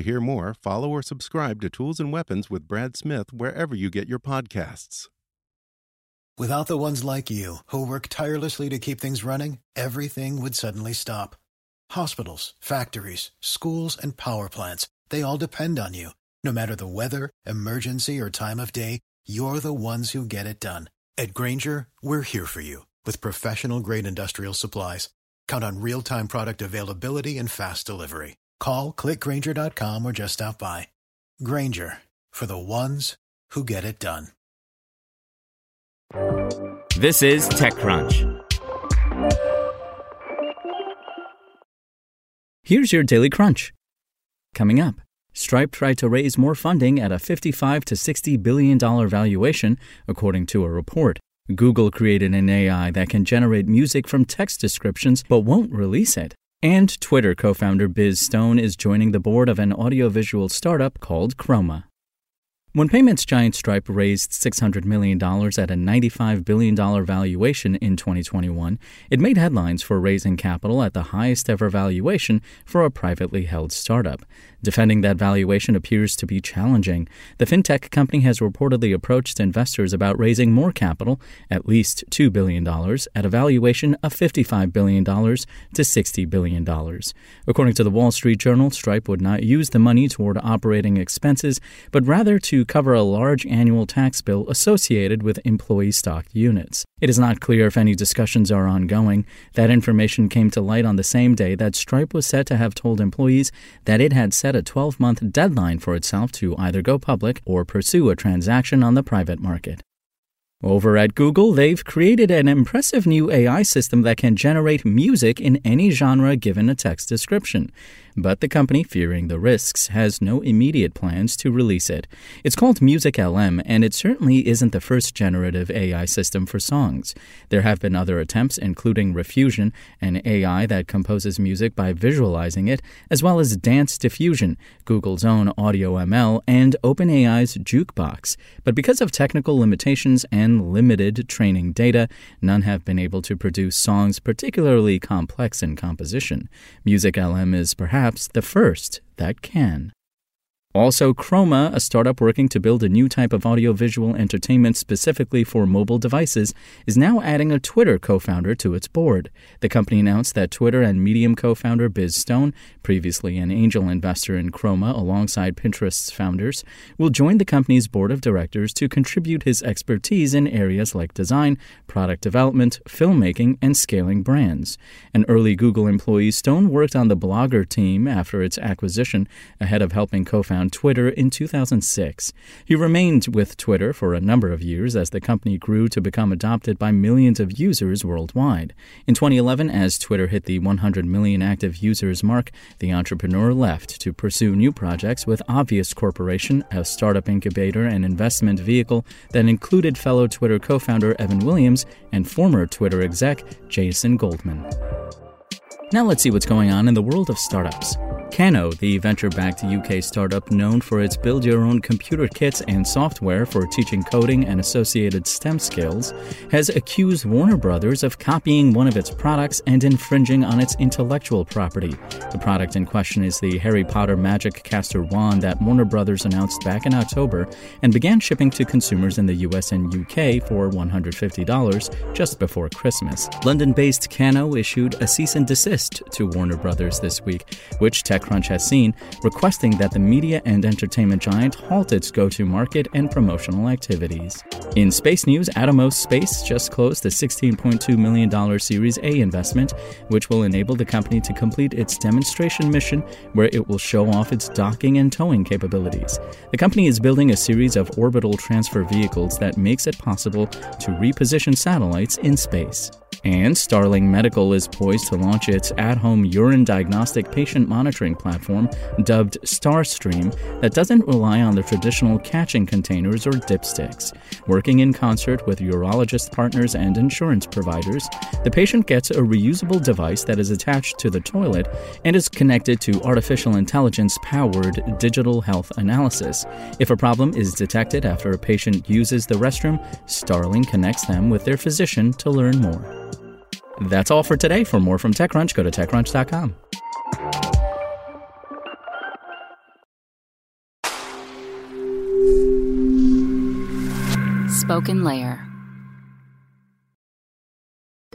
To hear more, follow or subscribe to Tools and Weapons with Brad Smith wherever you get your podcasts. Without the ones like you, who work tirelessly to keep things running, everything would suddenly stop. Hospitals, factories, schools, and power plants, they all depend on you. No matter the weather, emergency, or time of day, you're the ones who get it done. At Grainger, we're here for you with professional grade industrial supplies. Count on real time product availability and fast delivery. Call clickgrainger.com or just stop by. Grainger for the ones who get it done. This is TechCrunch. Here's your Daily Crunch. Coming up, Stripe tried to raise more funding at a 55 to 60 billion dollar valuation, according to a report. Google created an AI that can generate music from text descriptions but won't release it. And Twitter co founder Biz Stone is joining the board of an audiovisual startup called Chroma. When payments giant Stripe raised $600 million at a $95 billion valuation in 2021, it made headlines for raising capital at the highest ever valuation for a privately held startup. Defending that valuation appears to be challenging. The fintech company has reportedly approached investors about raising more capital, at least $2 billion, at a valuation of $55 billion to $60 billion. According to the Wall Street Journal, Stripe would not use the money toward operating expenses, but rather to cover a large annual tax bill associated with employee stock units. It is not clear if any discussions are ongoing. That information came to light on the same day that Stripe was said to have told employees that it had set a 12 month deadline for itself to either go public or pursue a transaction on the private market. Over at Google, they've created an impressive new AI system that can generate music in any genre given a text description. But the company, fearing the risks, has no immediate plans to release it. It's called Music LM, and it certainly isn't the first generative AI system for songs. There have been other attempts, including Riffusion, an AI that composes music by visualizing it, as well as Dance Diffusion, Google's own Audio LM, and OpenAI's Jukebox. But because of technical limitations and limited training data, none have been able to produce songs particularly complex in composition. Music LM is perhaps the first that can. Also, Chroma, a startup working to build a new type of audiovisual entertainment specifically for mobile devices, is now adding a Twitter co founder to its board. The company announced that Twitter and Medium co founder Biz Stone, previously an angel investor in Chroma alongside Pinterest's founders, will join the company's board of directors to contribute his expertise in areas like design, product development, filmmaking, and scaling brands. An early Google employee, Stone worked on the Blogger team after its acquisition, ahead of helping co found Twitter in 2006. He remained with Twitter for a number of years as the company grew to become adopted by millions of users worldwide. In 2011, as Twitter hit the 100 million active users mark, the entrepreneur left to pursue new projects with Obvious Corporation, a startup incubator and investment vehicle that included fellow Twitter co founder Evan Williams and former Twitter exec Jason Goldman. Now let's see what's going on in the world of startups. Kano, the venture backed UK startup known for its build your own computer kits and software for teaching coding and associated STEM skills, has accused Warner Brothers of copying one of its products and infringing on its intellectual property. The product in question is the Harry Potter Magic Caster wand that Warner Brothers announced back in October and began shipping to consumers in the US and UK for $150 just before Christmas. London based Kano issued a cease and desist to Warner Brothers this week, which tech TechCrunch has seen, requesting that the media and entertainment giant halt its go to market and promotional activities. In space news, Atomos Space just closed a $16.2 million Series A investment, which will enable the company to complete its demonstration mission where it will show off its docking and towing capabilities. The company is building a series of orbital transfer vehicles that makes it possible to reposition satellites in space. And Starling Medical is poised to launch its at home urine diagnostic patient monitoring platform dubbed StarStream that doesn't rely on the traditional catching containers or dipsticks. Working in concert with urologist partners and insurance providers, the patient gets a reusable device that is attached to the toilet and is connected to artificial intelligence powered digital health analysis. If a problem is detected after a patient uses the restroom, Starling connects them with their physician to learn more. That's all for today. For more from TechCrunch, go to TechCrunch.com. Spoken Layer.